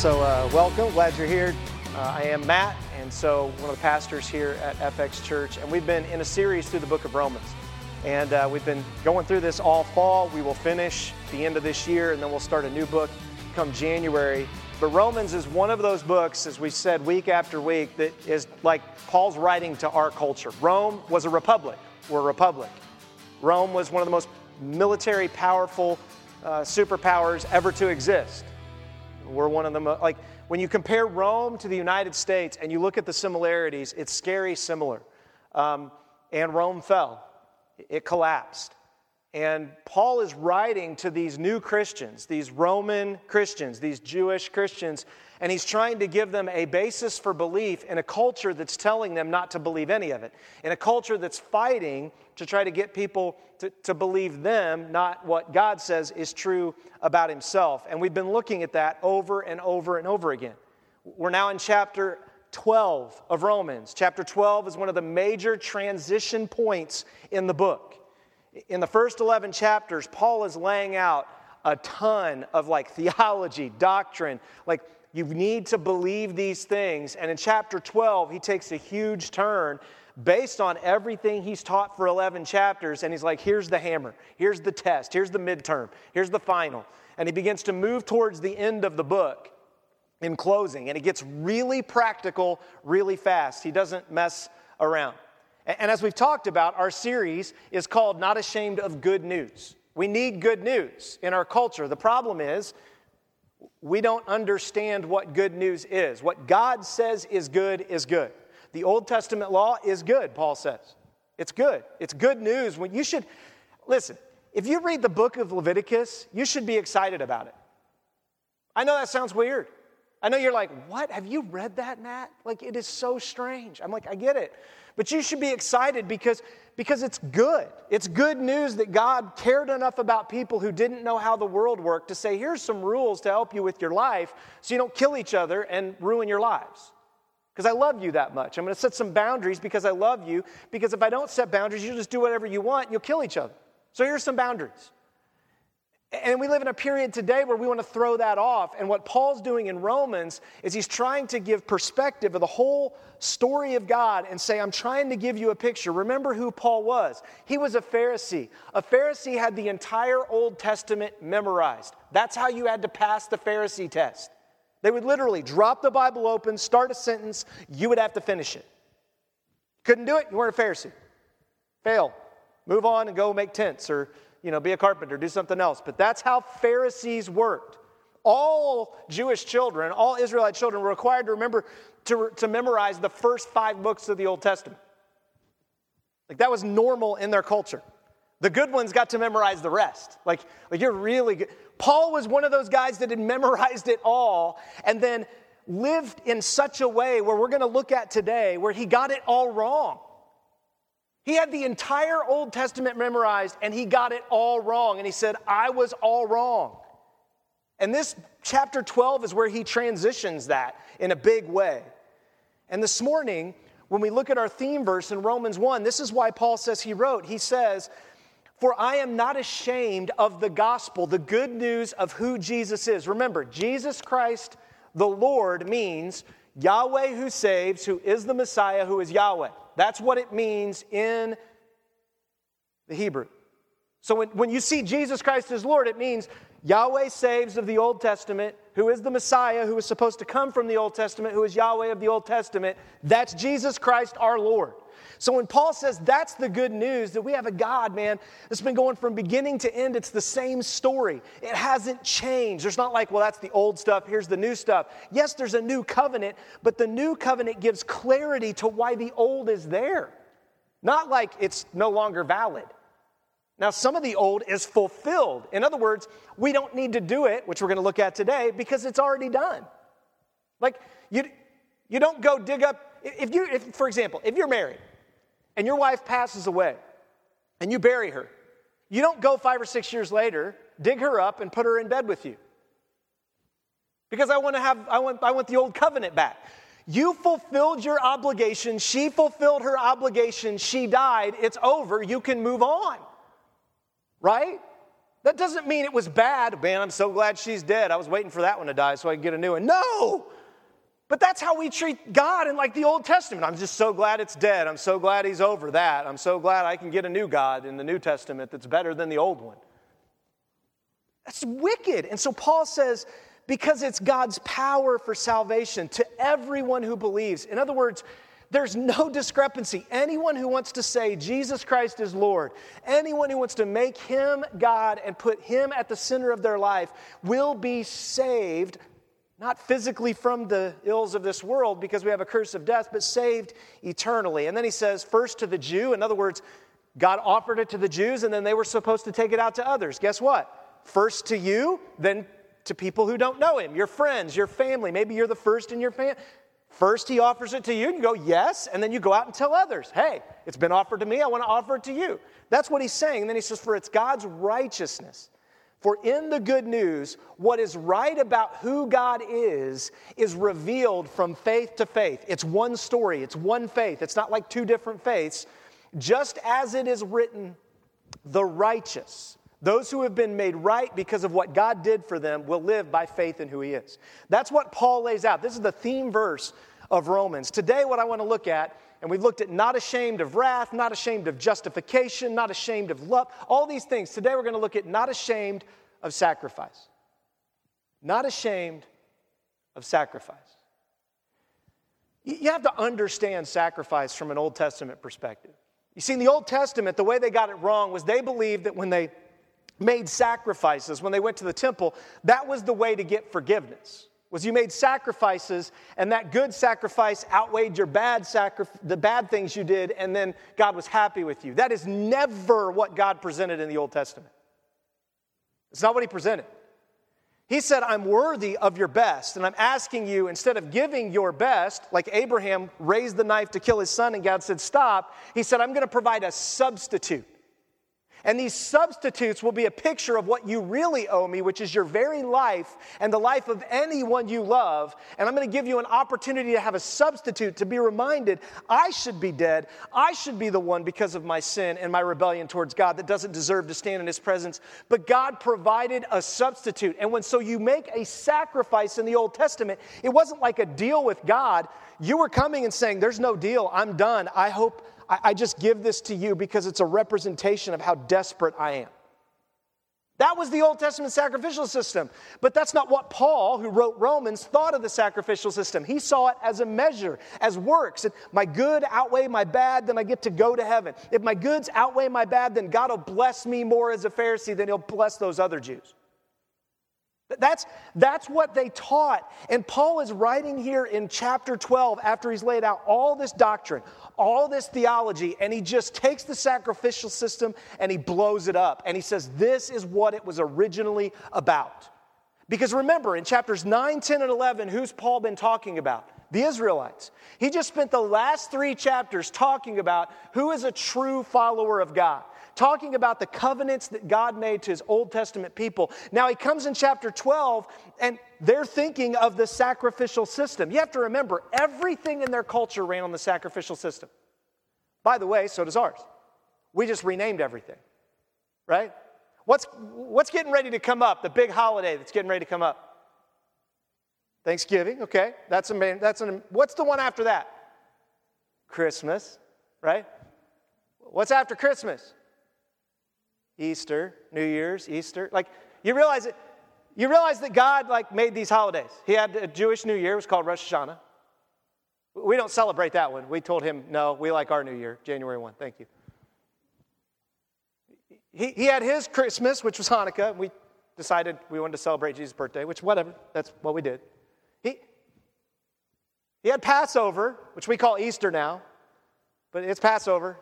So, uh, welcome. Glad you're here. Uh, I am Mat, and so one of the pastors here at FX Church, and we've been in a series through the book of Romans. And uh, we've been going through this all fall. We will finish the end of this year, and then we'll start a new book come January. But Romans is one of those books, as we said week after week, that is like Paul's writing to our culture. Rome was a republic. We're a republic. Rome was one of the most military powerful uh, superpowers ever to exist. We're one of them. Like when you compare Rome to the United States and you look at the similarities, it's scary similar. Um, and Rome fell, it collapsed. And Paul is writing to these new Christians, these Roman Christians, these Jewish Christians, and he's trying to give them a basis for belief in a culture that's telling them not to believe any of it, in a culture that's fighting to try to get people to, to believe them, not what God says is true about himself. And we've been looking at that over and over and over again. We're now in chapter 12 of Romans. Chapter 12 is one of the major transition points in the book. In the first 11 chapters, Paul is laying out a ton of like theology, doctrine, like you need to believe these things. And in chapter 12, he takes a huge turn based on everything he's taught for 11 chapters. And he's like, here's the hammer, here's the test, here's the midterm, here's the final. And he begins to move towards the end of the book in closing. And it gets really practical really fast. He doesn't mess around. And as we've talked about, our series is called Not Ashamed of Good News. We need good news in our culture. The problem is, we don't understand what good news is. What God says is good is good. The Old Testament law is good, Paul says. It's good. It's good news. When you should listen, if you read the book of Leviticus, you should be excited about it. I know that sounds weird. I know you're like, what? Have you read that, Mat? Like, it is so strange. I'm like, I get it. But you should be excited because, because it's good. It's good news that God cared enough about people who didn't know how the world worked to say, here's some rules to help you with your life so you don't kill each other and ruin your lives. Because I love you that much. I'm going to set some boundaries because I love you. Because if I don't set boundaries, you'll just do whatever you want and you'll kill each other. So here's some boundaries. And we live in a period today where we want to throw that off. And what Paul's doing in Romans is he's trying to give perspective of the whole story of God and say, I'm trying to give you a picture. Remember who Paul was. He was a Pharisee. A Pharisee had the entire Old Testament memorized. That's how you had to pass the Pharisee test. They would literally drop the Bible open, start a sentence, you would have to finish it. Couldn't do it, you weren't a Pharisee. Fail. Move on and go make tents or you know, be a carpenter, do something else. But that's how Pharisees worked. All Jewish children, all Israelite children were required to remember to, to memorize the first five books of the Old Testament. Like that was normal in their culture. The good ones got to memorize the rest. Like, like you're really good. Paul was one of those guys that had memorized it all and then lived in such a way where we're going to look at today where he got it all wrong. He had the entire Old Testament memorized and he got it all wrong. And he said, I was all wrong. And this chapter 12 is where he transitions that in a big way. And this morning, when we look at our theme verse in Romans 1, this is why Paul says he wrote. He says, For I am not ashamed of the gospel, the good news of who Jesus is. Remember, Jesus Christ the Lord means Yahweh who saves, who is the Messiah, who is Yahweh. That's what it means in the Hebrew. So when, when you see Jesus Christ as Lord, it means Yahweh saves of the Old Testament, who is the Messiah, who is supposed to come from the Old Testament, who is Yahweh of the Old Testament. That's Jesus Christ our Lord. So when Paul says that's the good news, that we have a God, man, that's been going from beginning to end, it's the same story. It hasn't changed. There's not like, well, that's the old stuff, here's the new stuff. Yes, there's a new covenant, but the new covenant gives clarity to why the old is there. Not like it's no longer valid. Now, some of the old is fulfilled. In other words, we don't need to do it, which we're going to look at today, because it's already done. Like, you, you don't go dig up, if you, if, for example, if you're married and your wife passes away and you bury her, you don't go five or six years later, dig her up, and put her in bed with you. Because I want to have, I want, I want the old covenant back. You fulfilled your obligation. She fulfilled her obligation. She died. It's over. You can move on. Right? That doesn't mean it was bad. Man, I'm so glad she's dead. I was waiting for that one to die so I could get a new one. No! But that's how we treat God in like the Old Testament. I'm just so glad it's dead. I'm so glad he's over that. I'm so glad I can get a new God in the New Testament that's better than the old one. That's wicked. And so Paul says, because it's God's power for salvation to everyone who believes. In other words, there's no discrepancy. Anyone who wants to say Jesus Christ is Lord, anyone who wants to make him God and put him at the center of their life will be saved not physically from the ills of this world because we have a curse of death, but saved eternally. And then he says, first to the Jew. In other words, God offered it to the Jews and then they were supposed to take it out to others. Guess what? First to you, then to people who don't know him, your friends, your family. Maybe you're the first in your family. First, he offers it to you, and you go, yes, and then you go out and tell others, hey, it's been offered to me, I want to offer it to you. That's what he's saying. And then he says, for it's God's righteousness for in the good news, what is right about who God is is revealed from faith to faith. It's one story, it's one faith. It's not like two different faiths. Just as it is written, the righteous, those who have been made right because of what God did for them, will live by faith in who He is. That's what Paul lays out. This is the theme verse of Romans. Today, what I want to look at and we've looked at not ashamed of wrath, not ashamed of justification, not ashamed of love, all these things. Today we're going to look at not ashamed of sacrifice. Not ashamed of sacrifice. You have to understand sacrifice from an Old Testament perspective. You see, in the Old Testament, the way they got it wrong was they believed that when they made sacrifices, when they went to the temple, that was the way to get forgiveness was you made sacrifices and that good sacrifice outweighed your bad sacrif- the bad things you did and then god was happy with you. That is never what god presented in the old testament. It's not what he presented. He said i'm worthy of your best and i'm asking you instead of giving your best like abraham raised the knife to kill his son and god said stop. He said i'm going to provide a substitute and these substitutes will be a picture of what you really owe me, which is your very life and the life of anyone you love. And I'm going to give you an opportunity to have a substitute to be reminded I should be dead. I should be the one because of my sin and my rebellion towards God that doesn't deserve to stand in His presence. But God provided a substitute. And when so you make a sacrifice in the Old Testament, it wasn't like a deal with God. You were coming and saying, There's no deal. I'm done. I hope I, I just give this to you because it's a representation of how desperate I am. That was the Old Testament sacrificial system. But that's not what Paul, who wrote Romans, thought of the sacrificial system. He saw it as a measure, as works. If my good outweigh my bad, then I get to go to heaven. If my goods outweigh my bad, then God will bless me more as a Pharisee than he'll bless those other Jews. That's, that's what they taught. And Paul is writing here in chapter 12 after he's laid out all this doctrine, all this theology, and he just takes the sacrificial system and he blows it up. And he says, This is what it was originally about. Because remember, in chapters 9, 10, and 11, who's Paul been talking about? The Israelites. He just spent the last three chapters talking about who is a true follower of God talking about the covenants that God made to his Old Testament people. Now he comes in chapter 12 and they're thinking of the sacrificial system. You have to remember, everything in their culture ran on the sacrificial system. By the way, so does ours. We just renamed everything, right? What's, what's getting ready to come up? The big holiday that's getting ready to come up? Thanksgiving, okay. That's a that's an, what's the one after that? Christmas, right? What's after Christmas? Easter, New Year's, Easter. Like you realize it, you realize that God like made these holidays. He had a Jewish New Year, it was called Rosh Hashanah. We don't celebrate that one. We told him, no, we like our New Year, January 1. Thank you. He, he had his Christmas, which was Hanukkah. and We decided we wanted to celebrate Jesus' birthday, which, whatever, that's what we did. He, he had Passover, which we call Easter now, but it's Passover.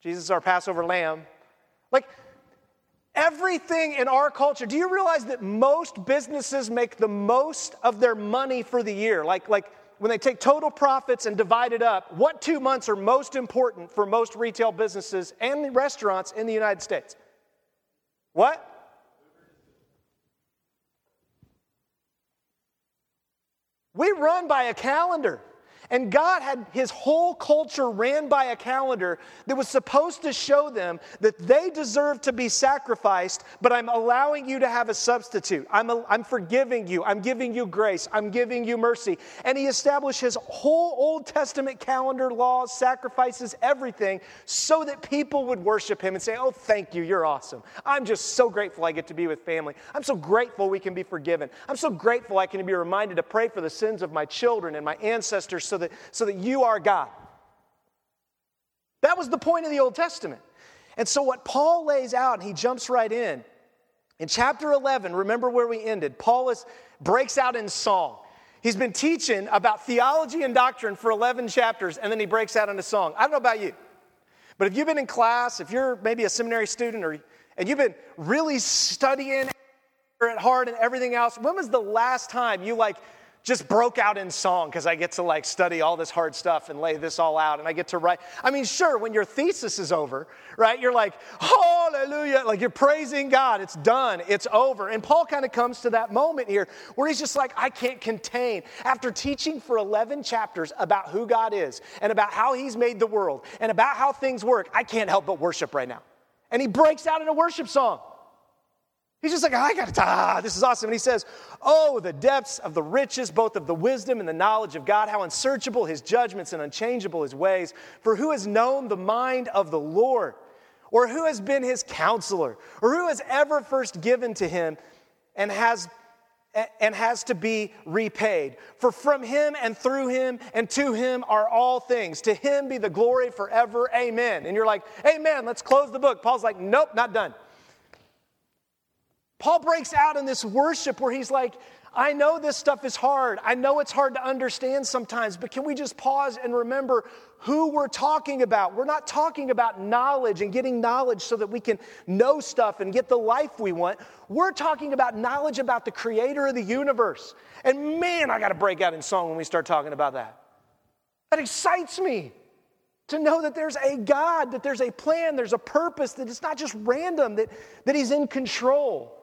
Jesus is our Passover lamb. Like everything in our culture, do you realize that most businesses make the most of their money for the year? Like, like when they take total profits and divide it up, what two months are most important for most retail businesses and restaurants in the United States? What? We run by a calendar. And God had his whole culture ran by a calendar that was supposed to show them that they deserve to be sacrificed, but I'm allowing you to have a substitute. I'm, a, I'm forgiving you. I'm giving you grace. I'm giving you mercy. And he established his whole Old Testament calendar, laws, sacrifices, everything, so that people would worship him and say, Oh, thank you. You're awesome. I'm just so grateful I get to be with family. I'm so grateful we can be forgiven. I'm so grateful I can be reminded to pray for the sins of my children and my ancestors so that, so that you are God. That was the point of the Old Testament. And so, what Paul lays out, and he jumps right in, in chapter 11, remember where we ended, Paul is, breaks out in song. He's been teaching about theology and doctrine for 11 chapters, and then he breaks out into song. I don't know about you, but if you've been in class, if you're maybe a seminary student, or, and you've been really studying at heart and everything else, when was the last time you like just broke out in song because I get to like study all this hard stuff and lay this all out and I get to write. I mean, sure, when your thesis is over, right, you're like, hallelujah, like you're praising God. It's done, it's over. And Paul kind of comes to that moment here where he's just like, I can't contain. After teaching for 11 chapters about who God is and about how he's made the world and about how things work, I can't help but worship right now. And he breaks out in a worship song. He's just like, I got to, ah, this is awesome. And he says, Oh, the depths of the riches, both of the wisdom and the knowledge of God, how unsearchable his judgments and unchangeable his ways. For who has known the mind of the Lord? Or who has been his counselor? Or who has ever first given to him and has and has to be repaid. For from him and through him and to him are all things. To him be the glory forever. Amen. And you're like, Amen, let's close the book. Paul's like, Nope, not done. Paul breaks out in this worship where he's like, I know this stuff is hard. I know it's hard to understand sometimes, but can we just pause and remember who we're talking about? We're not talking about knowledge and getting knowledge so that we can know stuff and get the life we want. We're talking about knowledge about the creator of the universe. And man, I got to break out in song when we start talking about that. That excites me to know that there's a God, that there's a plan, there's a purpose, that it's not just random, that, that He's in control.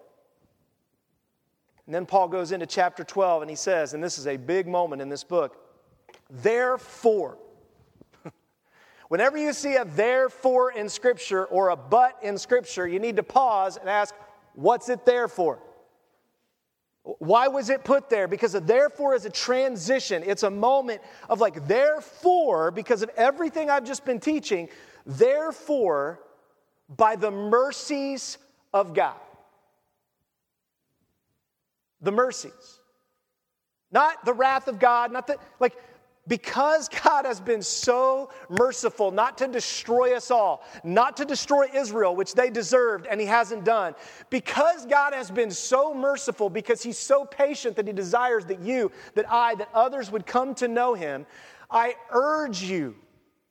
And then Paul goes into chapter 12 and he says, and this is a big moment in this book, therefore. Whenever you see a therefore in Scripture or a but in Scripture, you need to pause and ask, what's it there for? Why was it put there? Because a therefore is a transition. It's a moment of like, therefore, because of everything I've just been teaching, therefore, by the mercies of God the mercies. Not the wrath of God, not the, like, because God has been so merciful not to destroy us all, not to destroy Israel, which they deserved and He hasn't done, because God has been so merciful, because He's so patient that He desires that you, that I, that others would come to know Him, I urge you.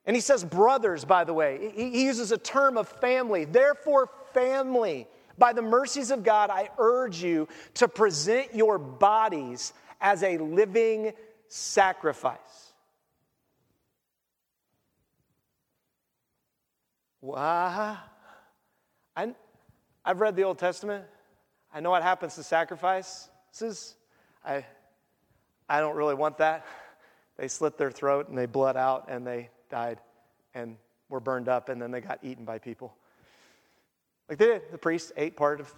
And He says brothers, by the way. He uses a term of family. Therefore, family. By the mercies of God, I urge you to present your bodies as a living sacrifice. Wow. I've read the Old Testament. I know what happens to sacrifices. I, I don't really want that. They slit their throat and they bled out and they died and were burned up and then they got eaten by people. Like they did. The priests ate part of,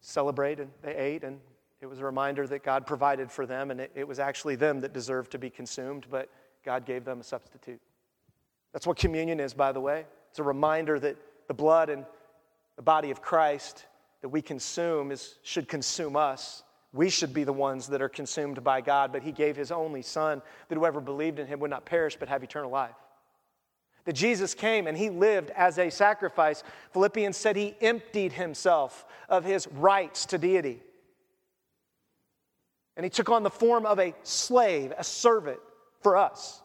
celebrate, and they ate, and it was a reminder that God provided for them, and it, it was actually them that deserved to be consumed, but God gave them a substitute. That's what communion is, by the way. It's a reminder that the blood and the body of Christ that we consume is, should consume us. We should be the ones that are consumed by God, but He gave His only Son that whoever believed in Him would not perish but have eternal life that Jesus came and he lived as a sacrifice. Philippians said he emptied himself of his rights to deity. And he took on the form of a slave, a servant for us.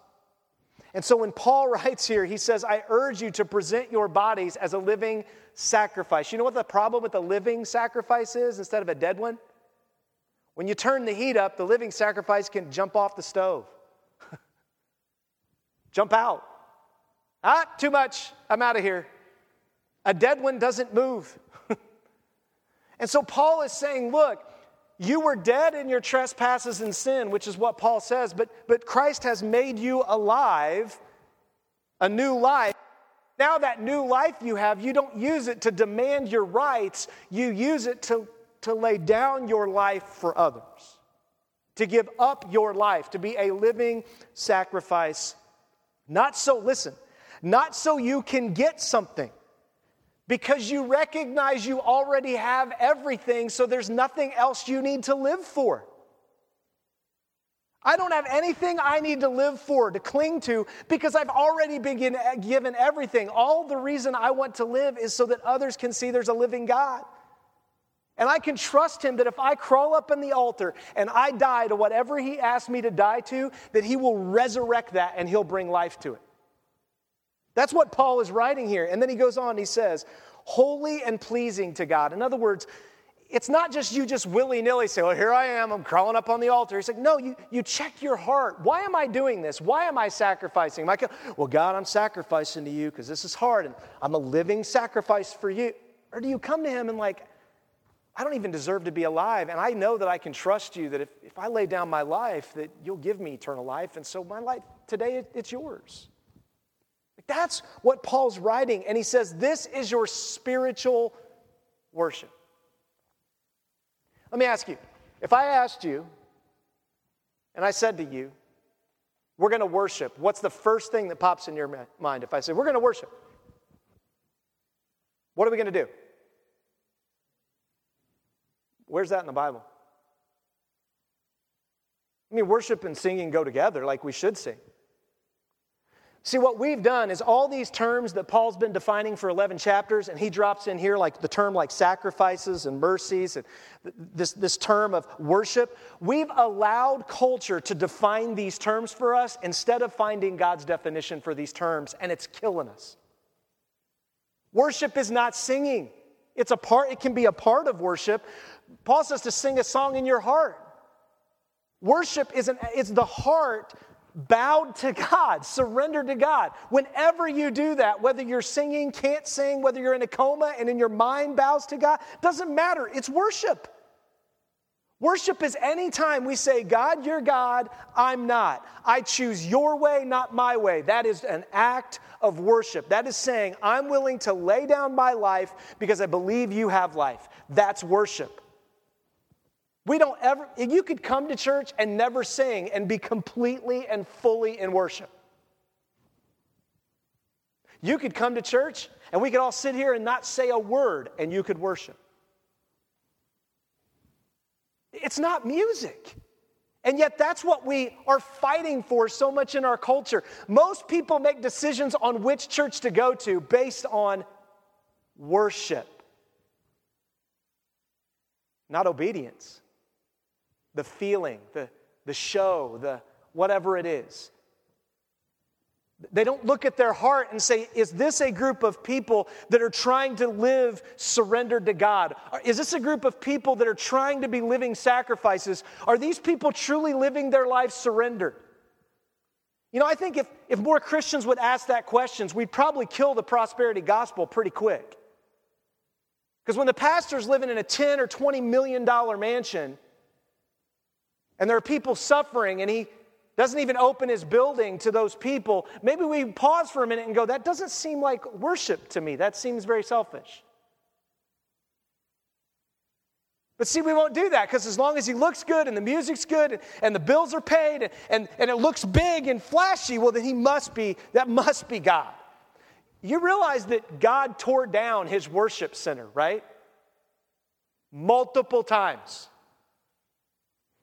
And so when Paul writes here, he says, I urge you to present your bodies as a living sacrifice. You know what the problem with the living sacrifice is instead of a dead one? When you turn the heat up, the living sacrifice can jump off the stove, jump out. Ah, too much. I'm out of here. A dead one doesn't move. and so Paul is saying, look, You were dead in your trespasses and sin, which is what Paul says, but, but Christ has made you alive, a new life. Now, that new life you have, you don't use it to demand your rights, you use it to, to lay down your life for others, to give up your life, to be a living sacrifice. Not so, listen, not so you can get something because you recognize you already have everything, so there's nothing else you need to live for. I don't have anything I need to live for, to cling to, because I've already been given everything. All the reason I want to live is so that others can see there's a living God. And I can trust Him that if I crawl up in the altar and I die to whatever He asked me to die to, that He will resurrect that and He'll bring life to it. That's what Paul is writing here. And then he goes on, he says, holy and pleasing to God. In other words, it's not just you just willy nilly say, Well, here I am, I'm crawling up on the altar. He's like, No, you, you check your heart. Why am I doing this? Why am I sacrificing? Am I, well, God, I'm sacrificing to you because this is hard and I'm a living sacrifice for you. Or do you come to Him and, like, I don't even deserve to be alive, and I know that I can trust you that if, if I lay down my life, that you'll give me eternal life, and so my life today, it, it's yours. That's what Paul's writing. And he says, This is your spiritual worship. Let me ask you if I asked you, and I said to you, We're going to worship, what's the first thing that pops in your mind? If I say, We're going to worship, what are we going to do? Where's that in the Bible? I mean, worship and singing go together like we should sing. See, what we've done is all these terms that Paul's been defining for 11 chapters, and he drops in here like the term like sacrifices and mercies and this, this term of worship. We've allowed culture to define these terms for us instead of finding God's definition for these terms, and it's killing us. Worship is not singing. It's a part, it can be a part of worship. Paul says to sing a song in your heart. Worship is an, it's the heart bowed to God, surrendered to God. Whenever you do that, whether you're singing, can't sing, whether you're in a coma and in your mind bows to God, doesn't matter. It's worship. Worship is any time we say, God, you're God, I'm not. I choose your way, not my way. That is an act of worship. That is saying, I'm willing to lay down my life because I believe you have life. That's worship. We don't ever, you could come to church and never sing and be completely and fully in worship. You could come to church and we could all sit here and not say a word and you could worship. It's not music. And yet, that's what we are fighting for so much in our culture. Most people make decisions on which church to go to based on worship, not obedience the feeling, the, the show, the whatever it is. They don't look at their heart and say, Is this a group of people that are trying to live surrendered to God? Is this a group of people that are trying to be living sacrifices? Are these people truly living their life surrendered? You know, I think if, if more Christians would ask that questions, we'd probably kill the prosperity gospel pretty quick. Because when the pastor's living in a 10 or 20 million dollar mansion, and there are people suffering, and he doesn't even open his building to those people, maybe we pause for a minute and go, that doesn't seem like worship to me. That seems very selfish. But see, we won't do that because as long as he looks good and the music's good and the bills are paid and, and, and it looks big and flashy, well, then he must be, that must be God. You realize that God tore down his worship center, right? Multiple times.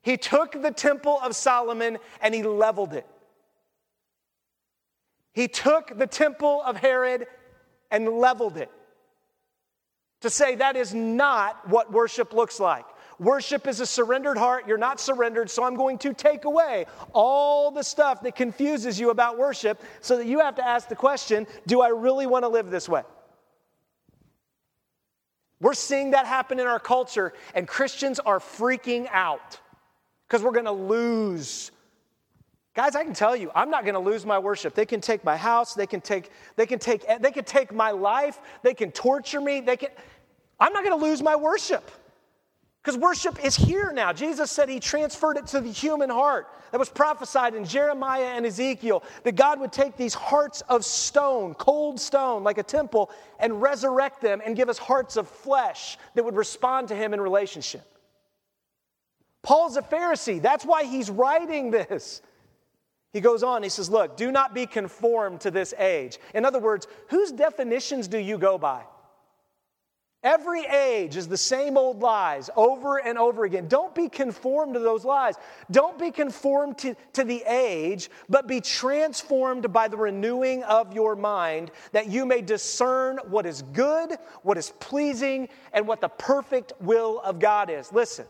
He took the temple of Solomon and he leveled it. He took the temple of Herod and leveled it. To say that is not what worship looks like. Worship is a surrendered heart. You're not surrendered, so I'm going to take away all the stuff that confuses you about worship so that you have to ask the question do I really want to live this way? We're seeing that happen in our culture, and Christians are freaking out because we're going to lose. Guys, I can tell you, I'm not going to lose my worship. They can take my house, they can take, they can take, they can take my life, they can torture me, they can. I'm not going to lose my worship Because worship is here now. Jesus said he transferred it to the human heart. That was prophesied in Jeremiah and Ezekiel that God would take these hearts of stone, cold stone, like a temple, and resurrect them and give us hearts of flesh that would respond to him in relationship. Paul's a Pharisee. That's why he's writing this. He goes on, he says, Look, do not be conformed to this age. In other words, whose definitions do you go by? Every age is the same old lies over and over again. Don't be conformed to those lies. Don't be conformed to, to the age, but be transformed by the renewing of your mind that you may discern what is good, what is pleasing, and what the perfect will of God is. Listen,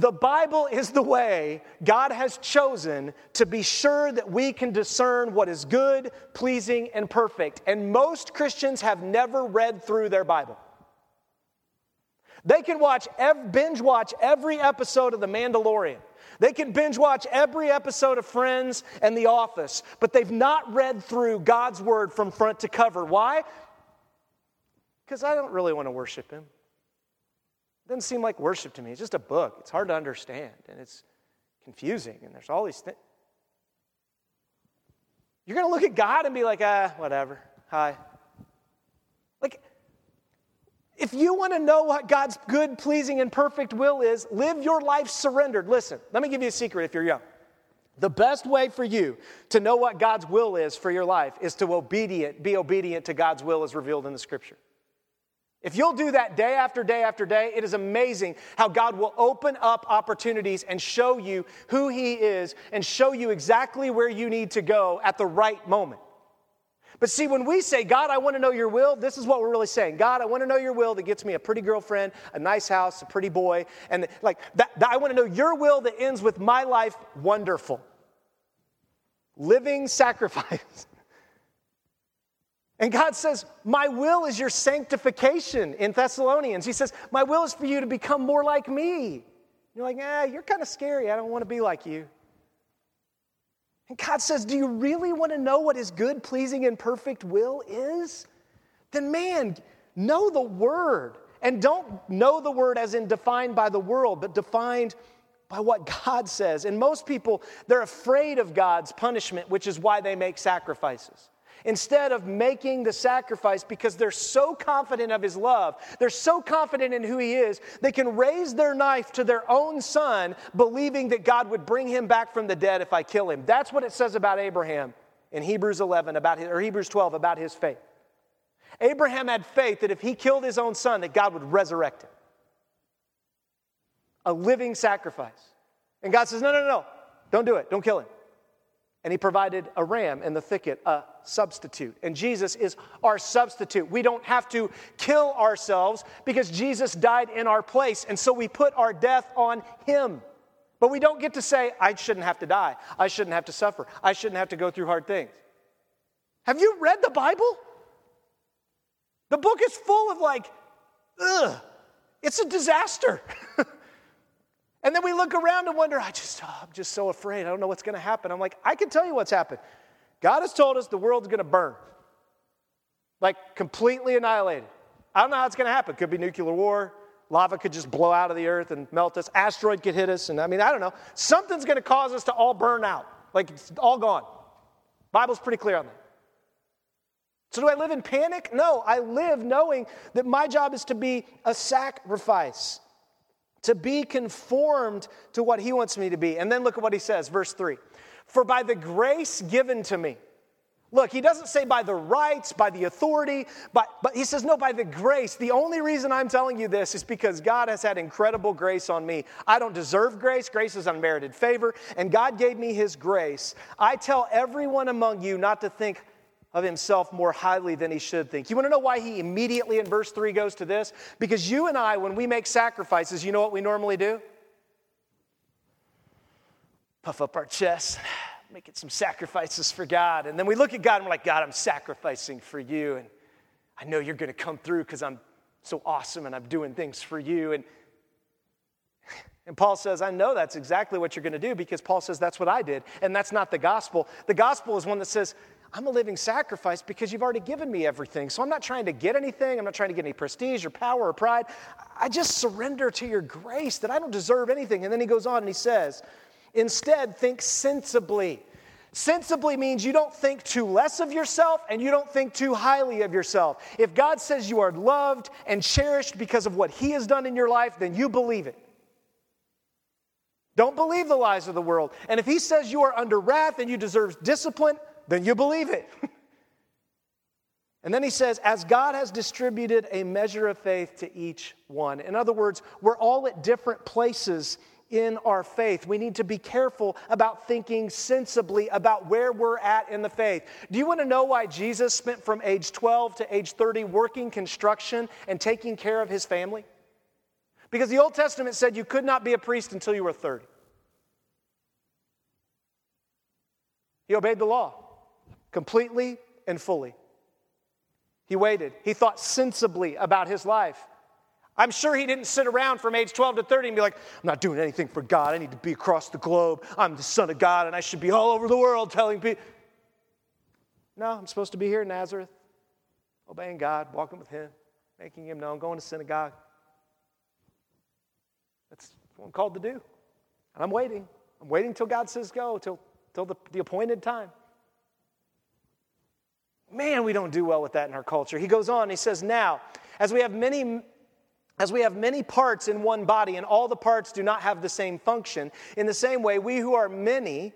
the Bible is the way God has chosen to be sure that we can discern what is good, pleasing, and perfect. And most Christians have never read through their Bible. They can watch, binge watch every episode of The Mandalorian. They can binge watch every episode of Friends and The Office, but they've not read through God's Word from front to cover. Why? Because I don't really want to worship Him. It doesn't seem like worship to me. It's just a book. It's hard to understand and it's confusing and there's all these things. You're going to look at God and be like, ah, whatever. Hi. Like, if you want to know what God's good, pleasing, and perfect will is, live your life surrendered. Listen, let me give you a secret if you're young. The best way for you to know what God's will is for your life is to obedient, be obedient to God's will as revealed in the scripture. If you'll do that day after day after day, it is amazing how God will open up opportunities and show you who He is and show you exactly where you need to go at the right moment. But see, when we say, God, I want to know your will, this is what we're really saying. God, I want to know your will that gets me a pretty girlfriend, a nice house, a pretty boy, and like that, that I want to know your will that ends with my life wonderful. Living sacrifice. And God says, My will is your sanctification in Thessalonians. He says, My will is for you to become more like me. You're like, ah, you're kind of scary. I don't want to be like you. And God says, Do you really want to know what His good, pleasing, and perfect will is? Then, man, know the Word. And don't know the Word as in defined by the world, but defined by what God says. And most people, they're afraid of God's punishment, which is why they make sacrifices instead of making the sacrifice because they're so confident of his love, they're so confident in who he is, they can raise their knife to their own son, believing that God would bring him back from the dead if I kill him. That's what it says about Abraham in Hebrews 11 about his, or Hebrews 12 about his faith. Abraham had faith that if he killed his own son, that God would resurrect him. A living sacrifice. And God says, No, no, no, don't do it. Don't kill him and he provided a ram in the thicket, a substitute. And Jesus is our substitute. We don't have to kill ourselves because Jesus died in our place. And so we put our death on him. But we don't get to say, I shouldn't have to die. I shouldn't have to suffer. I shouldn't have to go through hard things. Have you read the Bible? The book is full of like, ugh, it's a disaster. And then we look around and wonder, I just, oh, I'm just so afraid. I don't know what's going to happen. I'm like, I can tell you what's happened. God has told us the world's going to burn, like completely annihilated. I don't know how it's going to happen. Could be nuclear war. Lava could just blow out of the earth and melt us. Asteroid could hit us. And I mean, I don't know. Something's going to cause us to all burn out. Like it's all gone. Bible's pretty clear on that. So do I live in panic? No, I live knowing that my job is to be a sacrifice to be conformed to what he wants me to be. And then look at what he says, verse 3 For by the grace given to me, Look, he doesn't say by the rights, by the authority, but, but he says, no, by the grace. The only reason I'm telling you this is because God has had incredible grace on me. I don't deserve grace. Grace is unmerited favor, and God gave me his grace. I tell everyone among you not to think of himself more highly than he should think. You want to know why he immediately in verse 3 goes to this? Because you and I, when we make sacrifices, you know what we normally do? Puff up our chest, making some sacrifices for God. And then we look at God and we're like, God, I'm sacrificing for you. And I know you're going to come through because I'm so awesome and I'm doing things for you. And, and Paul says, I know that's exactly what you're going to do because Paul says that's what I did. And that's not the gospel. The gospel is one that says, I'm a living sacrifice because you've already given me everything. So I'm not trying to get anything. I'm not trying to get any prestige or power or pride. I just surrender to your grace that I don't deserve anything. And then he goes on and he says, Instead, think sensibly. Sensibly means you don't think too less of yourself and you don't think too highly of yourself. If God says you are loved and cherished because of what He has done in your life, then you believe it. Don't believe the lies of the world. And if He says you are under wrath and you deserve discipline, then you believe it. and then He says, as God has distributed a measure of faith to each one. In other words, we're all at different places in our faith. We need to be careful about thinking sensibly about where we're at in the faith. Do you want to know why Jesus spent from age 12 to age 30 working construction and taking care of his family? Because the Old Testament said you could not be a priest until you were 30. He obeyed the law completely and fully. He waited. He thought sensibly about his life. I'm sure he didn't sit around from age 12 to 30 and be like, I'm not doing anything for God. I need to be across the globe. I'm the Son of God and I should be all over the world telling people. No, I'm supposed to be here in Nazareth, obeying God, walking with Him, making Him known, going to synagogue. That's what I'm called to do. And I'm waiting. I'm waiting till God says go, till, till the, the appointed time. Man, we don't do well with that in our culture. He goes on, he says, Now, as we have many as we have many parts in one body, and all the parts do not have the same function, in the same way, we who are many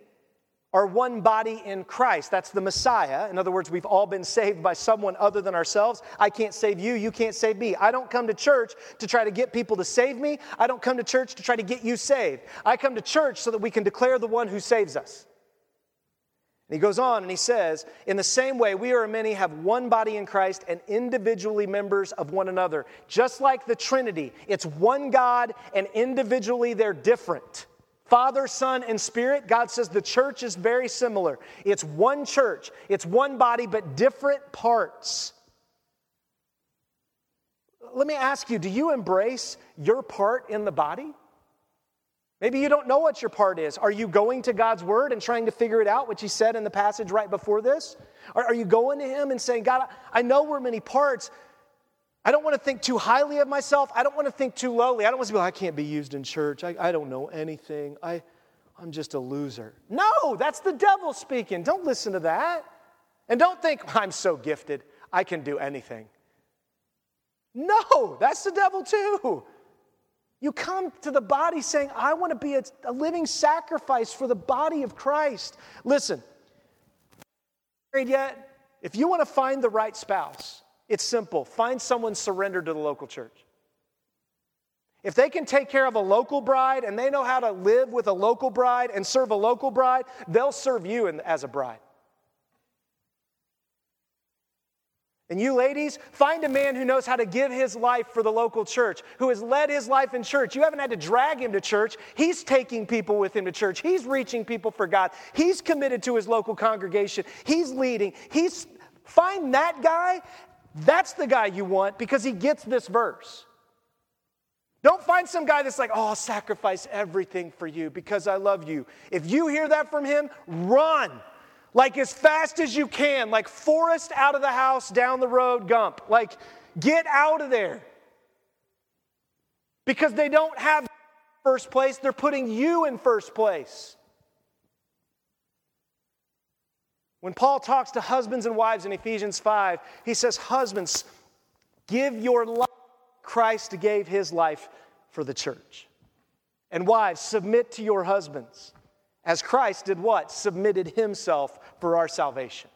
are one body in Christ. That's the Messiah. In other words, we've all been saved by someone other than ourselves. I can't save you, you can't save me. I don't come to church to try to get people to save me. I don't come to church to try to get you saved. I come to church so that we can declare the one who saves us. He goes on and he says, In the same way, we are many have one body in Christ and individually members of one another. Just like the Trinity, it's one God and individually they're different. Father, Son, and Spirit, God says the church is very similar. It's one church, it's one body, but different parts. Let me ask you do you embrace your part in the body? Maybe you don't know what your part is. Are you going to God's word and trying to figure it out, which He said in the passage right before this? Or are you going to Him and saying, God, I know we're many parts. I don't want to think too highly of myself. I don't want to think too lowly. I don't want to be like, I can't be used in church. I, I don't know anything. I, I'm just a loser. No, that's the devil speaking. Don't listen to that. And don't think, I'm so gifted, I can do anything. No, that's the devil too. You come to the body saying, I want to be a, a living sacrifice for the body of Christ. Listen, married yet? If you want to find the right spouse, it's simple. Find someone surrendered to the local church. If they can take care of a local bride and they know how to live with a local bride and serve a local bride, they'll serve you as a bride. And you ladies, find a man who knows how to give his life for the local church, who has led his life in church. You haven't had to drag him to church. He's taking people with him to church. He's reaching people for God. He's committed to his local congregation. He's leading. He's find that guy. That's the guy you want because he gets this verse. Don't find some guy that's like, oh, I'll sacrifice everything for you because I love you. If you hear that from him, run like as fast as you can, like Forrest out of the house, down the road, Gump. Like, get out of there. Because they don't have first place, they're putting you in first place. When Paul talks to husbands and wives in Ephesians 5, he says, Husbands, give your life. Christ gave his life for the church. And wives, submit to your husbands as Christ did what? Submitted himself for our salvation.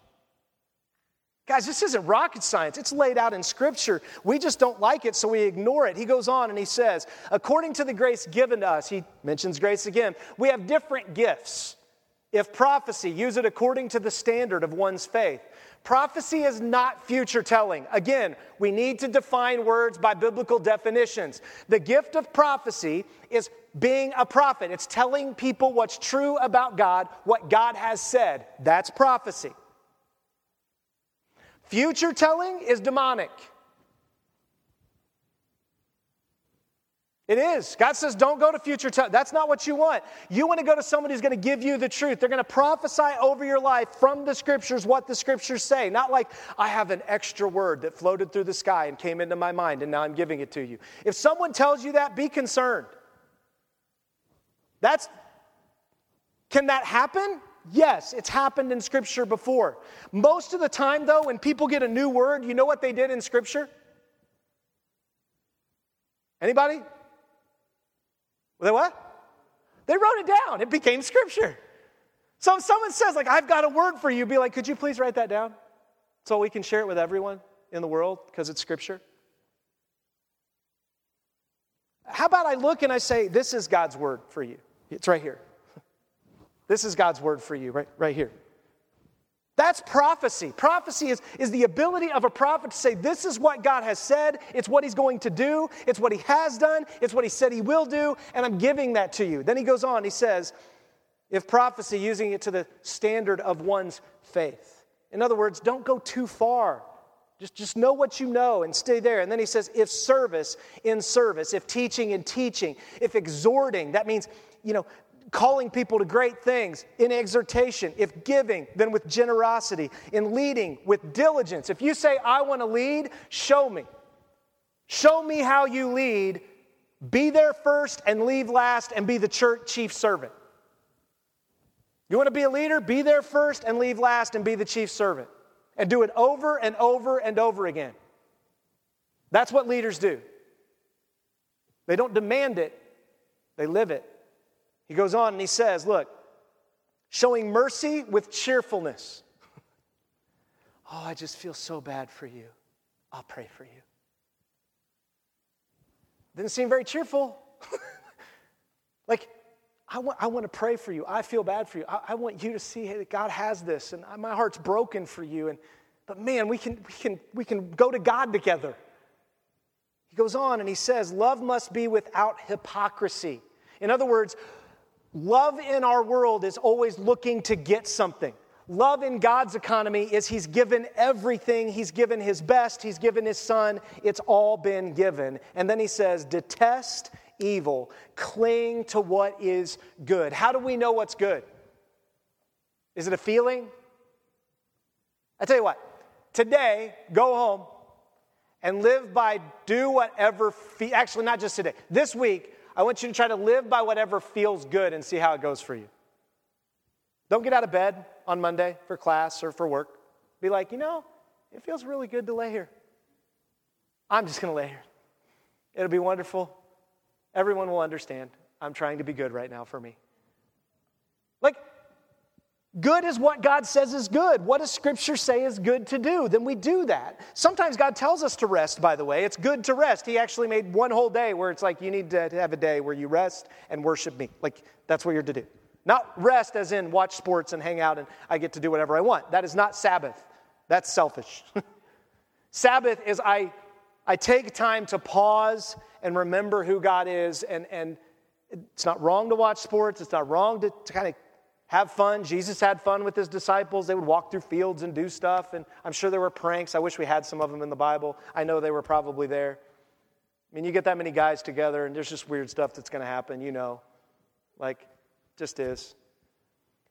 Guys, this isn't rocket science. It's laid out in Scripture. We just don't like it, so we ignore it. He goes on and he says, according to the grace given to us, he mentions grace again, we have different gifts. If prophecy, use it according to the standard of one's faith. Prophecy is not future telling. Again, we need to define words by biblical definitions. The gift of prophecy is being a prophet, it's telling people what's true about God, what God has said. That's prophecy. Future telling is demonic. It is. God says, don't go to future time. That's not what you want. You want to go to somebody who's going to give you the truth. They're going to prophesy over your life from the scriptures what the scriptures say. Not like, I have an extra word that floated through the sky and came into my mind and now I'm giving it to you. If someone tells you that, be concerned. That's, can that happen? Yes, it's happened in scripture before. Most of the time, though, when people get a new word, you know what they did in scripture? Anybody? They what? They wrote it down. It became scripture. So if someone says, like, I've got a word for you, be like, could you please write that down? So we can share it with everyone in the world because it's scripture. How about I look and I say, this is God's word for you? It's right here. This is God's word for you, right, right here. That's prophecy. Prophecy is, is the ability of a prophet to say, This is what God has said, it's what He's going to do, it's what He has done, it's what He said He will do, and I'm giving that to you. Then He goes on, He says, If prophecy, using it to the standard of one's faith. In other words, don't go too far. Just, just know what you know and stay there. And then he says, if service in service, if teaching in teaching, if exhorting, that means, you know, calling people to great things, in exhortation, if giving, then with generosity, in leading, with diligence. If you say, I want to lead, show me. Show me how you lead. Be there first and leave last and be the church chief servant. You want to be a leader? Be there first and leave last and be the chief servant. And do it over and over and over again. That's what leaders do. They don't demand it, they live it. He goes on and he says, Look, showing mercy with cheerfulness. oh, I just feel so bad for you. I'll pray for you. Didn't seem very cheerful. like, I want, I want to pray for you. I feel bad for you. I, I want you to see that God has this, and my heart's broken for you. And, but man, we can, we, can, we can go to God together. He goes on and he says, Love must be without hypocrisy. In other words, Love in our world is always looking to get something. Love in God's economy is He's given everything. He's given His best. He's given His Son. It's all been given. And then He says, detest evil, cling to what is good. How do we know what's good? Is it a feeling? I tell you what, today, go home and live by do whatever, fe- actually, not just today, this week, I want you to try to live by whatever feels good and see how it goes for you. Don't get out of bed on Monday for class or for work. Be like, you know, it feels really good to lay here. I'm just going to lay here. It'll be wonderful. Everyone will understand. I'm trying to be good right now for me. Like, Good is what God says is good. What does Scripture say is good to do? Then we do that. Sometimes God tells us to rest, by the way. It's good to rest. He actually made one whole day where it's like you need to have a day where you rest and worship me. Like, that's what you're to do. Not rest as in watch sports and hang out and I get to do whatever I want. That is not Sabbath. That's selfish. Sabbath is I, I take time to pause and remember who God is. And, and it's not wrong to watch sports, it's not wrong to, to kind of have fun. Jesus had fun with his disciples. They would walk through fields and do stuff. And I'm sure there were pranks. I wish we had some of them in the Bible. I know they were probably there. I mean, you get that many guys together, and there's just weird stuff that's going to happen, you know. Like, just is.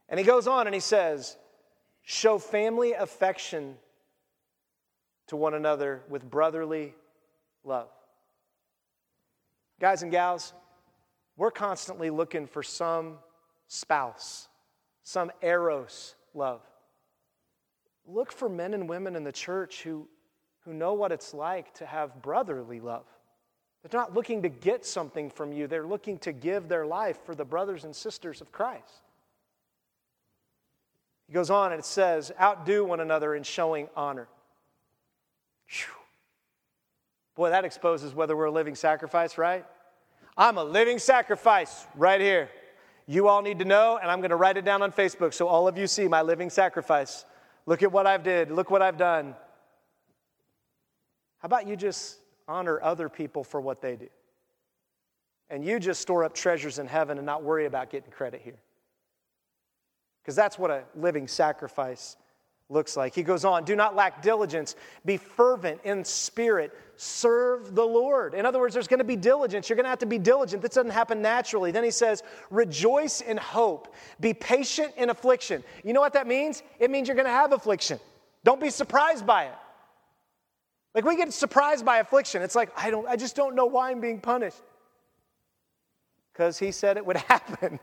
And he goes on and he says, Show family affection to one another with brotherly love. Guys and gals, we're constantly looking for some spouse some eros love. Look for men and women in the church who, who know what it's like to have brotherly love. They're not looking to get something from you, they're looking to give their life for the brothers and sisters of Christ. He goes on and it says, outdo one another in showing honor. Whew. Boy, that exposes whether we're a living sacrifice, right? I'm a living sacrifice right here you all need to know, and I'm going to write it down on Facebook so all of you see my living sacrifice. Look at what I've did. Look what I've done. How about you just honor other people for what they do? And you just store up treasures in heaven and not worry about getting credit here. Because that's what a living sacrifice looks like. He goes on, do not lack diligence, be fervent in spirit, serve the Lord. In other words, there's going to be diligence. You're going to have to be diligent. This doesn't happen naturally. Then he says, rejoice in hope, be patient in affliction. You know what that means? It means you're going to have affliction. Don't be surprised by it. Like we get surprised by affliction. It's like, I don't I just don't know why I'm being punished. Because he said it would happen.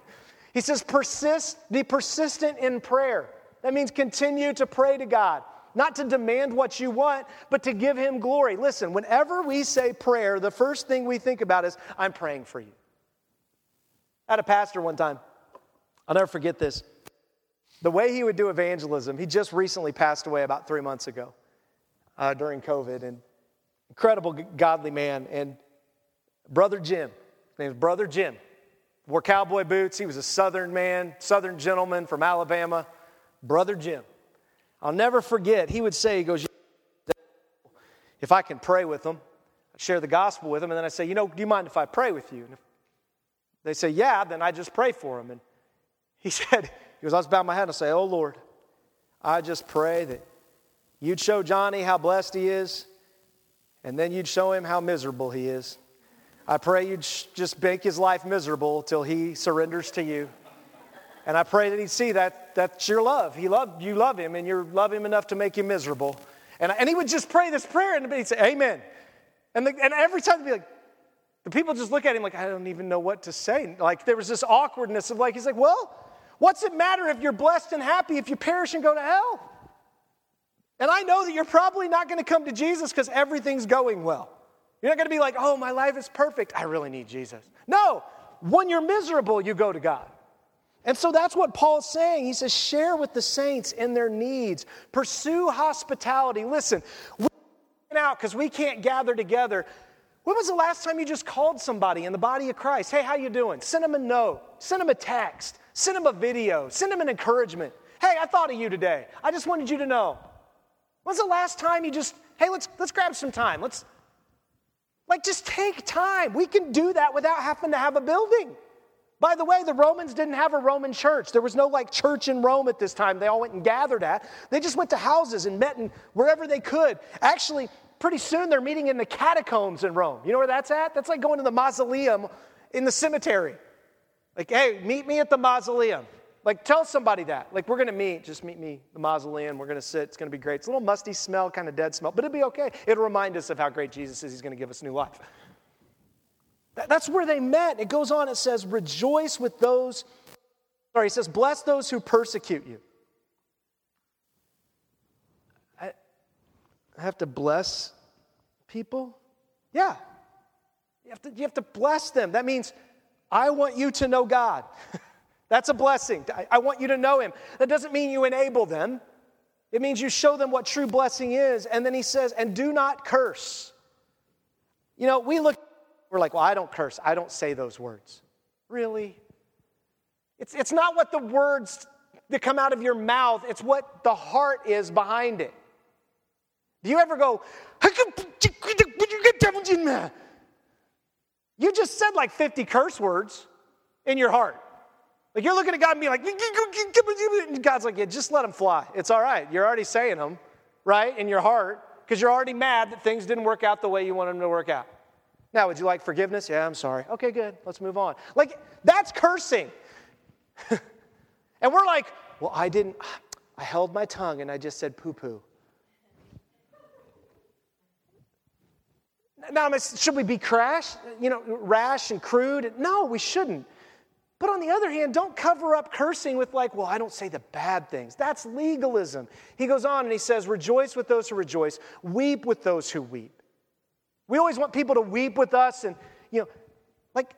He says, persist, be persistent in prayer. That means continue to pray to God, not to demand what you want, but to give Him glory. Listen, whenever we say prayer, the first thing we think about is, I'm praying for you. I had a pastor one time, I'll never forget this. The way he would do evangelism, he just recently passed away about three months ago uh, during COVID, and incredible godly man. And Brother Jim, his is Brother Jim, wore cowboy boots. He was a southern man, southern gentleman from Alabama. Brother Jim. I'll never forget, he would say, he goes, if I can pray with them, I share the gospel with them, and then I say, you know, do you mind if I pray with you? And if they say, yeah, then I just pray for them. And he said, he goes, I was bow my head and say, oh Lord, I just pray that you'd show Johnny how blessed he is, and then you'd show him how miserable he is. I pray you'd just make his life miserable till he surrenders to you. And I pray that he'd see that that's your love. He loved, you love him, and you love him enough to make him miserable. And, and he would just pray this prayer, and he'd say, Amen. And, the, and every time he'd be like, the people just look at him like, I don't even know what to say. Like there was this awkwardness of like, he's like, well, what's it matter if you're blessed and happy if you perish and go to hell? And I know that you're probably not going to come to Jesus because everything's going well. You're not going to be like, oh, my life is perfect. I really need Jesus. No, when you're miserable, you go to God. And so that's what Paul's saying. He says, share with the saints in their needs, pursue hospitality. Listen, we're out because we can't gather together. When was the last time you just called somebody in the body of Christ? Hey, how you doing? Send them a note, send them a text, send them a video, send them an encouragement. Hey, I thought of you today. I just wanted you to know. When's the last time you just, hey, let's let's grab some time. Let's like just take time. We can do that without having to have a building. By the way, the Romans didn't have a Roman church. There was no like church in Rome at this time. They all went and gathered at. They just went to houses and met in wherever they could. Actually, pretty soon they're meeting in the catacombs in Rome. You know where that's at? That's like going to the mausoleum in the cemetery. Like, hey, meet me at the mausoleum. Like, tell somebody that. Like, we're going to meet. Just meet me, the mausoleum. We're going to sit. It's going to be great. It's a little musty smell, kind of dead smell, but it'll be okay. It'll remind us of how great Jesus is. He's going to give us new life. That's where they met. It goes on, it says, rejoice with those, sorry, it says, bless those who persecute you. I, I have to bless people? Yeah. You have, to, you have to bless them. That means I want you to know God. That's a blessing. I, I want you to know Him. That doesn't mean you enable them, it means you show them what true blessing is. And then He says, and do not curse. You know, we look we're like, well, I don't curse. I don't say those words. Really? It's, it's not what the words that come out of your mouth, it's what the heart is behind it. Do you ever go, you just said like 50 curse words in your heart. Like you're looking at God and being like, and God's like, yeah, just let them fly. It's all right. You're already saying them, right, in your heart, because you're already mad that things didn't work out the way you wanted them to work out. Now, would you like forgiveness? Yeah, I'm sorry. Okay, good. Let's move on. Like, that's cursing. and we're like, well, I didn't, I held my tongue and I just said poo poo. Now, should we be crash, you know, rash and crude? No, we shouldn't. But on the other hand, don't cover up cursing with, like, well, I don't say the bad things. That's legalism. He goes on and he says, Rejoice with those who rejoice, weep with those who weep. We always want people to weep with us and, you know, like,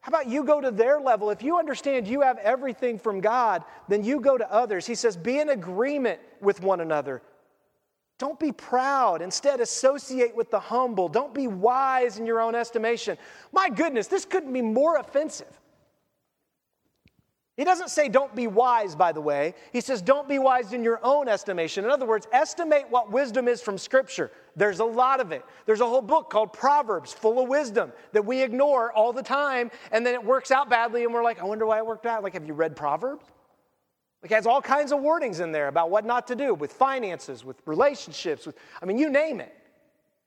how about you go to their level? If you understand you have everything from God, then you go to others. He says, be in agreement with one another. Don't be proud. Instead, associate with the humble. Don't be wise in your own estimation. My goodness, this couldn't be more offensive. He doesn't say don't be wise, by the way. He says don't be wise in your own estimation. In other words, estimate what wisdom is from Scripture. There's a lot of it. There's a whole book called Proverbs full of wisdom that we ignore all the time, and then it works out badly, and we're like, I wonder why it worked out. Like, have you read Proverbs? Like, it has all kinds of warnings in there about what not to do with finances, with relationships, with, I mean, you name it.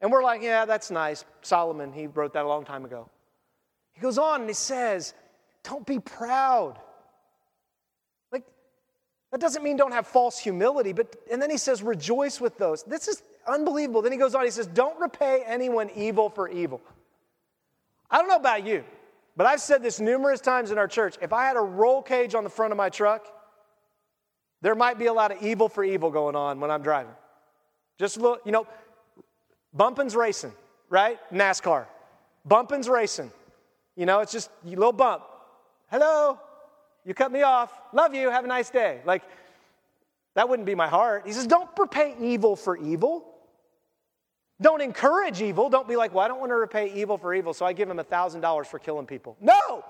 And we're like, yeah, that's nice. Solomon, he wrote that a long time ago. He goes on and he says, don't be proud. That doesn't mean don't have false humility, but, and then he says, rejoice with those. This is unbelievable. Then he goes on, he says, don't repay anyone evil for evil. I don't know about you, but I've said this numerous times in our church. If I had a roll cage on the front of my truck, there might be a lot of evil for evil going on when I'm driving. Just look, you know, bumping's racing, right? NASCAR. Bumping's racing. You know, it's just a little bump. Hello, you cut me off. Love you. Have a nice day. Like, that wouldn't be my heart. He says, don't repay evil for evil. Don't encourage evil. Don't be like, well, I don't want to repay evil for evil, so I give him $1,000 for killing people. No!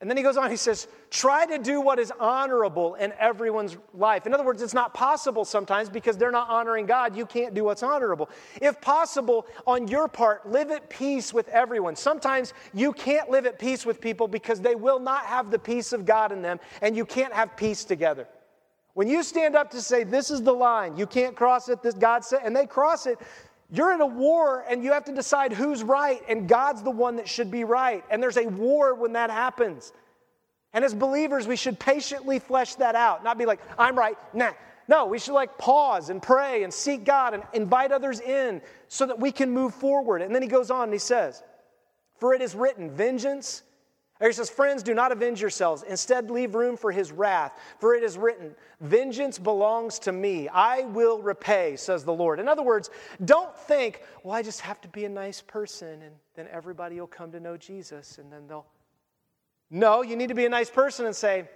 And then he goes on, he says, try to do what is honorable in everyone's life. In other words, it's not possible sometimes because they're not honoring God. You can't do what's honorable. If possible, on your part, live at peace with everyone. Sometimes you can't live at peace with people because they will not have the peace of God in them, and you can't have peace together. When you stand up to say, This is the line, you can't cross it, this God said, and they cross it, you're in a war and you have to decide who's right, and God's the one that should be right. And there's a war when that happens. And as believers, we should patiently flesh that out, not be like, I'm right, nah. No, we should like pause and pray and seek God and invite others in so that we can move forward. And then he goes on and he says, For it is written, vengeance he says, Friends, do not avenge yourselves. Instead, leave room for his wrath. For it is written, Vengeance belongs to me. I will repay, says the Lord. In other words, don't think, well, I just have to be a nice person and then everybody will come to know Jesus and then they'll. No, you need to be a nice person and say,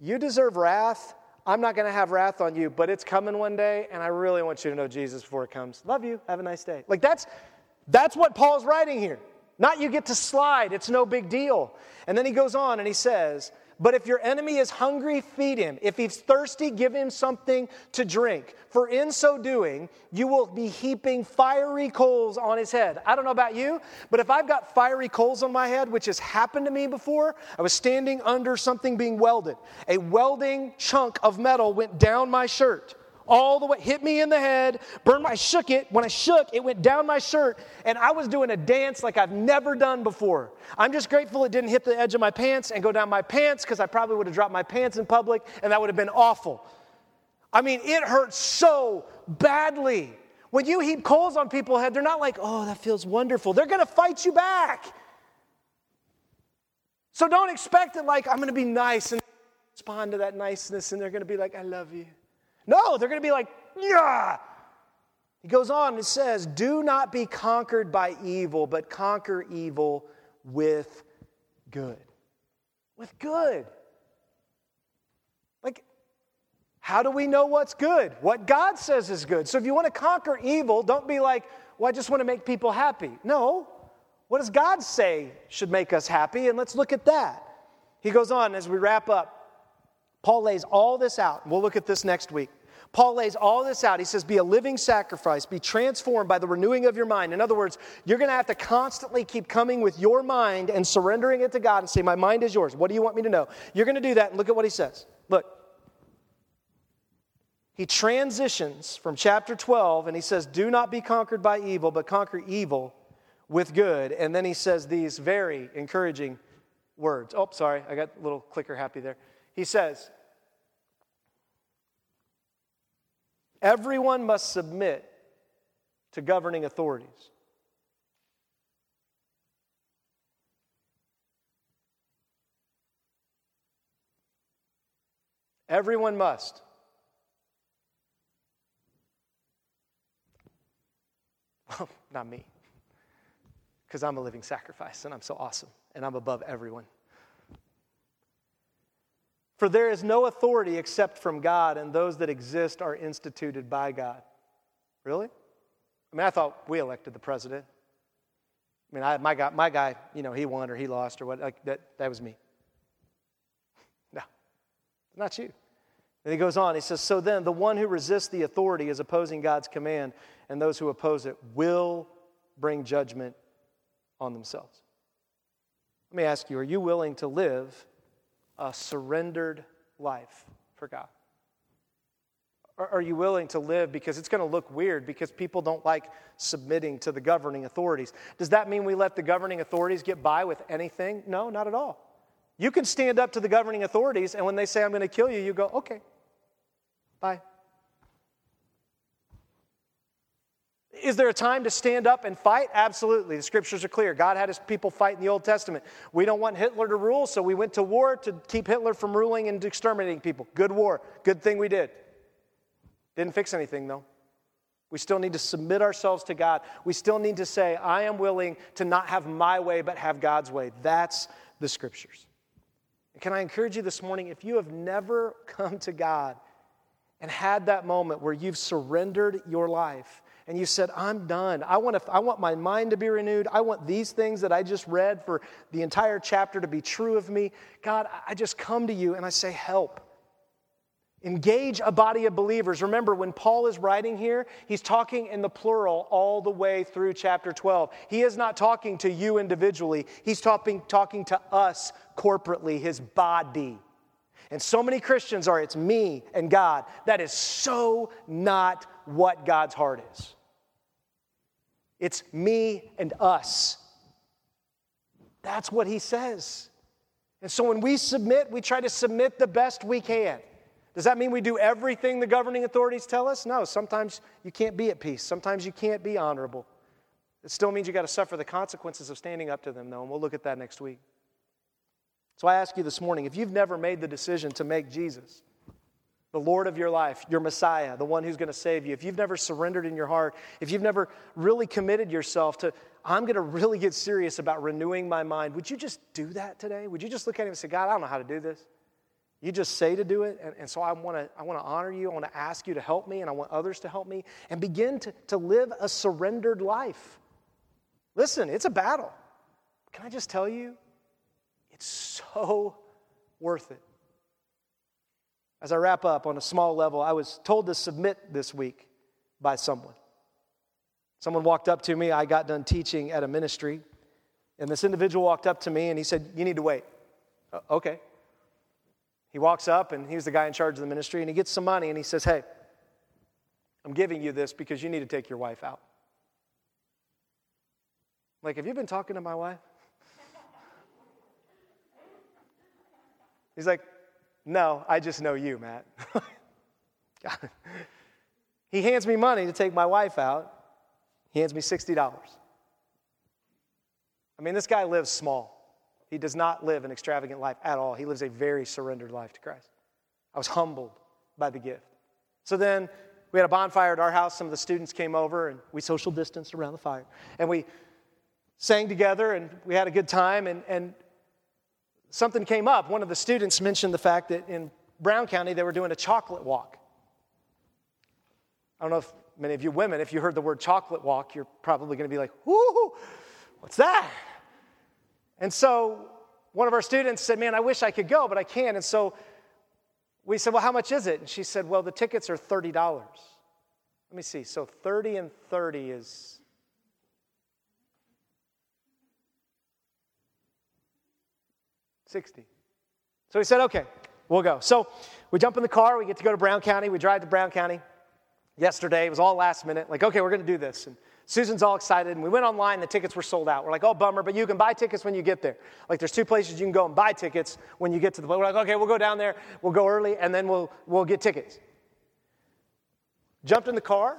You deserve wrath. I'm not going to have wrath on you, but it's coming one day and I really want you to know Jesus before it comes. Love you. Have a nice day. Like that's that's what Paul's writing here. Not you get to slide, it's no big deal. And then he goes on and he says, But if your enemy is hungry, feed him. If he's thirsty, give him something to drink. For in so doing, you will be heaping fiery coals on his head. I don't know about you, but if I've got fiery coals on my head, which has happened to me before, I was standing under something being welded. A welding chunk of metal went down my shirt all the way, hit me in the head, burned my, shook it. When I shook, it went down my shirt, and I was doing a dance like I've never done before. I'm just grateful it didn't hit the edge of my pants and go down my pants because I probably would have dropped my pants in public, and that would have been awful. I mean, it hurts so badly. When you heap coals on people's head, they're not like, oh, that feels wonderful. They're going to fight you back. So don't expect it like, I'm going to be nice and respond to that niceness, and they're going to be like, I love you. No, they're going to be like, yeah. He goes on and says, Do not be conquered by evil, but conquer evil with good. With good. Like, how do we know what's good? What God says is good. So if you want to conquer evil, don't be like, well, I just want to make people happy. No. What does God say should make us happy? And let's look at that. He goes on as we wrap up. Paul lays all this out. We'll look at this next week. Paul lays all this out. He says, Be a living sacrifice, be transformed by the renewing of your mind. In other words, you're going to have to constantly keep coming with your mind and surrendering it to God and say, My mind is yours. What do you want me to know? You're going to do that, and look at what he says. Look. He transitions from chapter 12 and he says, Do not be conquered by evil, but conquer evil with good. And then he says these very encouraging words. Oh, sorry, I got a little clicker happy there. He says, Everyone must submit to governing authorities. Everyone must. Well, not me, because I'm a living sacrifice and I'm so awesome and I'm above everyone. For there is no authority except from God, and those that exist are instituted by God. Really? I mean, I thought we elected the president. I mean, I, my, guy, my guy, you know, he won or he lost or what. Like, that, that was me. No, not you. And he goes on, he says, So then, the one who resists the authority is opposing God's command, and those who oppose it will bring judgment on themselves. Let me ask you are you willing to live a surrendered life for God? Are you willing to live because it's going to look weird because people don't like submitting to the governing authorities? Does that mean we let the governing authorities get by with anything? No, not at all. You can stand up to the governing authorities, and when they say, I'm going to kill you, you go, okay, bye. Is there a time to stand up and fight? Absolutely. The scriptures are clear. God had his people fight in the Old Testament. We don't want Hitler to rule, so we went to war to keep Hitler from ruling and exterminating people. Good war. Good thing we did. Didn't fix anything, though. We still need to submit ourselves to God. We still need to say, I am willing to not have my way, but have God's way. That's the scriptures. And can I encourage you this morning, if you have never come to God and had that moment where you've surrendered your life and you said, I'm done. I want, to, I want my mind to be renewed. I want these things that I just read for the entire chapter to be true of me. God, I just come to you and I say, help. Engage a body of believers. Remember, when Paul is writing here, he's talking in the plural all the way through chapter 12. He is not talking to you individually, he's talking, talking to us corporately, his body. And so many Christians are, it's me and God. That is so not what God's heart is. It's me and us. That's what he says. And so when we submit, we try to submit the best we can. Does that mean we do everything the governing authorities tell us? No, sometimes you can't be at peace. Sometimes you can't be honorable. It still means you got to suffer the consequences of standing up to them, though, and we'll look at that next week. So I ask you this morning if you've never made the decision to make Jesus the Lord of your life, your Messiah, the one who's going to save you, if you've never surrendered in your heart, if you've never really committed yourself to, I'm going to really get serious about renewing my mind, would you just do that today? Would you just look at him and say, God, I don't know how to do this? You just say to do it. And, and so I want to I wanna honor you. I want to ask you to help me, and I want others to help me, and begin to, to live a surrendered life. Listen, it's a battle. Can I just tell you? It's so worth it. As I wrap up on a small level, I was told to submit this week by someone. Someone walked up to me. I got done teaching at a ministry, and this individual walked up to me and he said, You need to wait. Uh, okay. He walks up, and he's the guy in charge of the ministry, and he gets some money, and he says, Hey, I'm giving you this because you need to take your wife out. Like, have you been talking to my wife? He's like, No, I just know you, Mat. he hands me money to take my wife out. He hands me $60. I mean, this guy lives small. He does not live an extravagant life at all. He lives a very surrendered life to Christ. I was humbled by the gift. So then we had a bonfire at our house. Some of the students came over and we social distanced around the fire. And we sang together and we had a good time. And, and something came up. One of the students mentioned the fact that in Brown County they were doing a chocolate walk. I don't know if many of you women, if you heard the word chocolate walk, you're probably going to be like, whoo, what's that? And so one of our students said, Man, I wish I could go, but I can't. And so we said, Well, how much is it? And she said, Well, the tickets are $30. Let me see. So 30 and 30 is. Sixty. So we said, okay, we'll go. So we jump in the car, we get to go to Brown County, we drive to Brown County. Yesterday, it was all last minute, like, okay, we're gonna do this. And Susan's all excited, and we went online, the tickets were sold out. We're like, oh, bummer, but you can buy tickets when you get there. Like, there's two places you can go and buy tickets when you get to the place. We're like, okay, we'll go down there, we'll go early, and then we'll, we'll get tickets. Jumped in the car.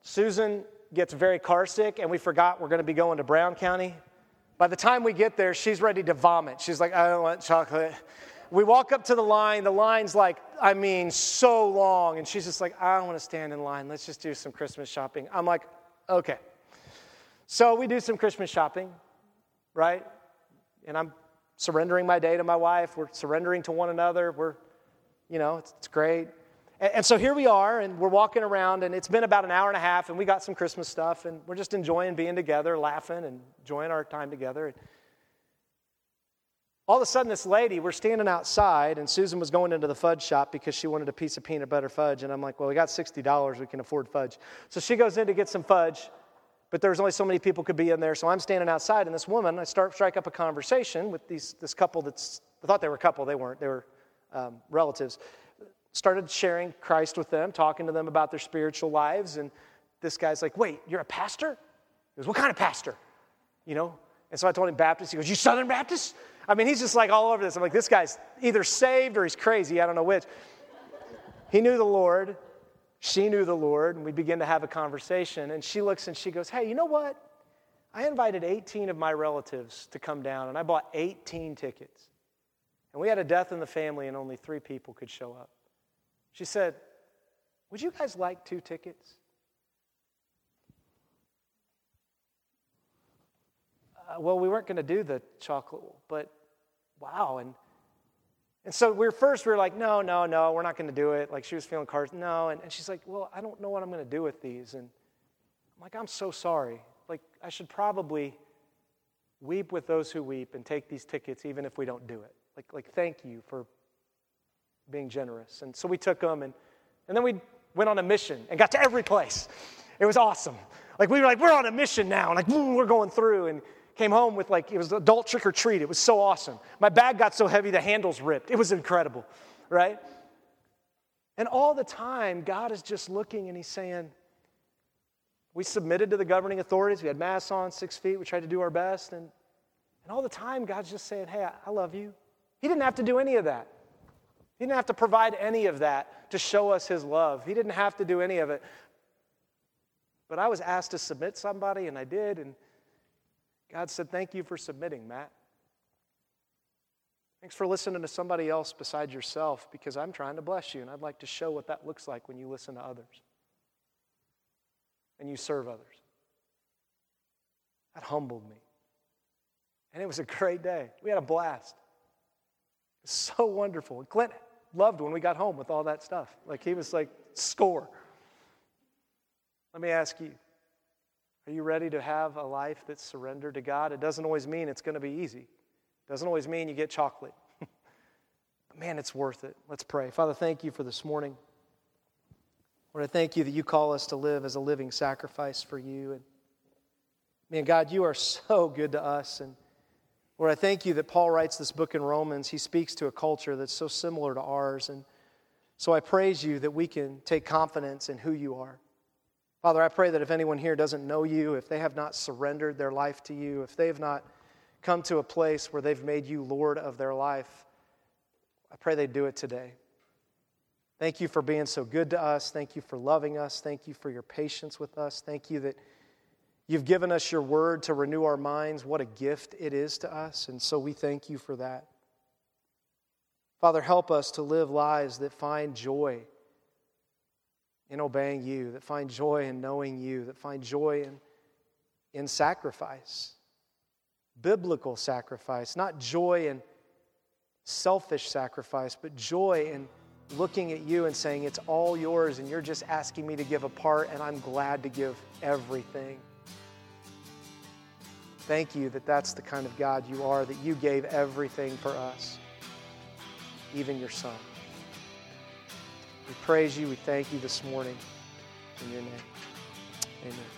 Susan gets very car sick, and we forgot we're going to be going to Brown County. By the time we get there, she's ready to vomit. She's like, I don't want chocolate. We walk up to the line. The line's like, I mean, so long. And she's just like, I don't want to stand in line. Let's just do some Christmas shopping. I'm like, Okay. So we do some Christmas shopping, right? And I'm surrendering my day to my wife. We're surrendering to one another. We're, you know, it's, it's great. And, and, so here we are, and we're walking around, and it's been about an hour and a half, and we got some Christmas stuff, and we're just enjoying being together, laughing, and enjoying our time together. All of a sudden, this lady, we're standing outside, and Susan was going into the fudge shop because she wanted a piece of peanut butter fudge. And I'm like, well, we got $60, we can afford fudge. So she goes in to get some fudge, but there's only so many people could be in there. So I'm standing outside, and this woman, I start strike up a conversation with these, this couple that's, I thought they were a couple, they weren't. They were um, relatives. Started sharing Christ with them, talking to them about their spiritual lives. And this guy's like, Wait, you're a pastor? He goes, What kind of pastor? You know? And so I told him Baptist. He goes, You Southern Baptist? I mean, he's just like all over this. I'm like, This guy's either saved or he's crazy. I don't know which. He knew the Lord. She knew the Lord. And we begin to have a conversation. And she looks and she goes, Hey, you know what? I invited 18 of my relatives to come down, and I bought 18 tickets. And we had a death in the family, and only three people could show up. She said, Would you guys like two tickets? Uh, well, we weren't going to do the chocolate, but wow. And, and so we were first, we were like, no, no, no, we're not going to do it. Like she was feeling cards, no. And, and she's like, well, I don't know what I'm going to do with these. And I'm like, I'm so sorry. Like, I should probably weep with those who weep and take these tickets even if we don't do it. Like, like thank you for being generous. And so we took them, and, and then we went on a mission and got to every place. It was awesome. Like, we were like, we're on a mission now. And like, we're going through. And came home with like, it was adult trick or treat. It was so awesome. My bag got so heavy, the handles ripped. It was incredible, right? And all the time, God is just looking and He's saying, we submitted to the governing authorities. We had masks on, six feet. We tried to do our best. And, and all the time, God's just saying, hey, I, I love you. He didn't have to do any of that. He didn't have to provide any of that to show us His love. He didn't have to do any of it. But I was asked to submit somebody, and I did. And God said, Thank you for submitting, Mat. Thanks for listening to somebody else besides yourself because I'm trying to bless you and I'd like to show what that looks like when you listen to others and you serve others. That humbled me. And it was a great day. We had a blast. It was so wonderful. And Clint loved when we got home with all that stuff. Like he was like, score. Let me ask you are you ready to have a life that's surrendered to God? It doesn't always mean it's going to be easy. It doesn't always mean you get chocolate. man, it's worth it. Let's pray. Father, thank you for this morning. Lord, I thank you that you call us to live as a living sacrifice for you. And man, God, you are so good to us. And Lord, I thank you that Paul writes this book in Romans. He speaks to a culture that's so similar to ours. And so I praise you that we can take confidence in who you are. Father, I pray that if anyone here doesn't know you, if they have not surrendered their life to you, if they have not come to a place where they've made you Lord of their life, I pray they do it today. Thank you for being so good to us. Thank you for loving us. Thank you for your patience with us. Thank you that you've given us your word to renew our minds. What a gift it is to us. And so we thank you for that. Father, help us to live lives that find joy in obeying you, that find joy in knowing you, that find joy in, in sacrifice, biblical sacrifice, not joy in selfish sacrifice, but joy in looking at you and saying, It's all yours, and you're just asking me to give a part, and I'm glad to give everything. Thank you that that's the kind of God you are, that you gave everything for us, even your son. We praise you. We thank you this morning. In your name. Amen.